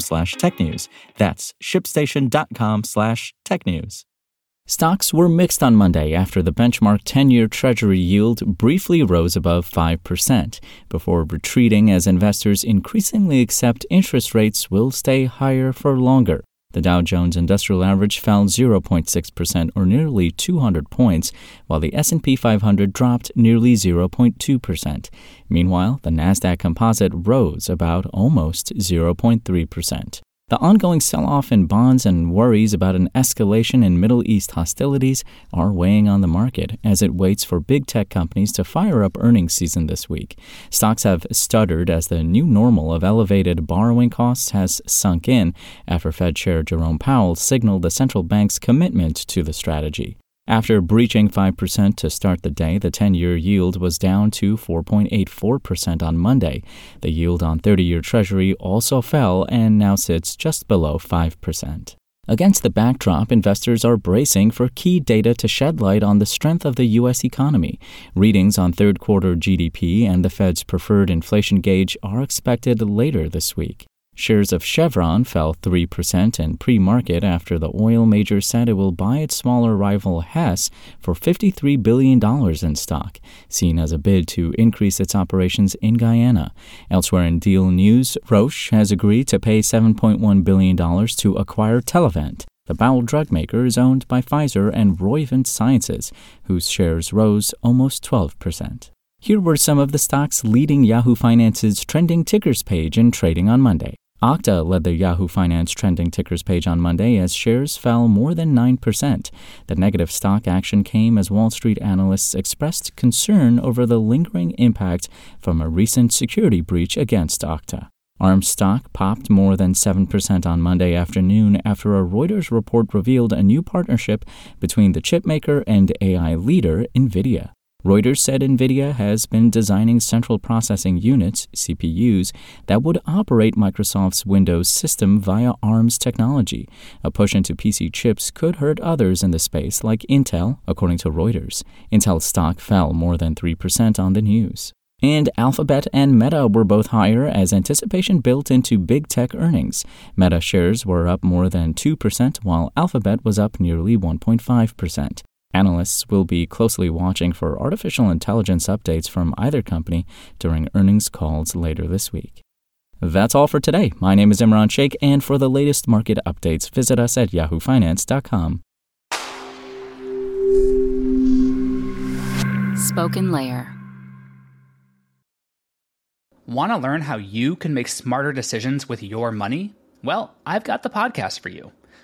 slash technews. That's shipstation.com slash technews. Stocks were mixed on Monday after the benchmark 10 year Treasury yield briefly rose above 5%, before retreating as investors increasingly accept interest rates will stay higher for longer. The Dow Jones Industrial Average fell 0.6% or nearly 200 points, while the S&P 500 dropped nearly 0.2%. Meanwhile, the Nasdaq Composite rose about almost 0.3%. The ongoing sell off in bonds and worries about an escalation in Middle East hostilities are weighing on the market as it waits for big tech companies to fire up earnings season this week. Stocks have stuttered as the new normal of elevated borrowing costs has sunk in after Fed Chair Jerome Powell signaled the central bank's commitment to the strategy. After breaching 5% to start the day, the 10 year yield was down to 4.84% on Monday. The yield on 30 year Treasury also fell and now sits just below 5%. Against the backdrop, investors are bracing for key data to shed light on the strength of the U.S. economy. Readings on third quarter GDP and the Fed's preferred inflation gauge are expected later this week. Shares of Chevron fell 3% in pre market after the oil major said it will buy its smaller rival Hess for $53 billion in stock, seen as a bid to increase its operations in Guyana. Elsewhere in deal news, Roche has agreed to pay $7.1 billion to acquire Telavant. The bowel drug maker is owned by Pfizer and Roivant Sciences, whose shares rose almost 12%. Here were some of the stocks leading Yahoo Finance's trending tickers page in trading on Monday. Okta led the Yahoo Finance trending tickers page on Monday as shares fell more than 9%. The negative stock action came as Wall Street analysts expressed concern over the lingering impact from a recent security breach against Okta. ARM stock popped more than 7% on Monday afternoon after a Reuters report revealed a new partnership between the chipmaker and AI leader NVIDIA. Reuters said NVIDIA has been designing central processing units, CPUs, that would operate Microsoft's Windows system via ARM's technology. A push into PC chips could hurt others in the space, like Intel, according to Reuters. Intel stock fell more than 3% on the news. And Alphabet and Meta were both higher as anticipation built into big tech earnings. Meta shares were up more than 2%, while Alphabet was up nearly 1.5%. Analysts will be closely watching for artificial intelligence updates from either company during earnings calls later this week. That's all for today. My name is Imran Sheikh, and for the latest market updates, visit us at yahoofinance.com. Spoken Layer. Want to learn how you can make smarter decisions with your money? Well, I've got the podcast for you.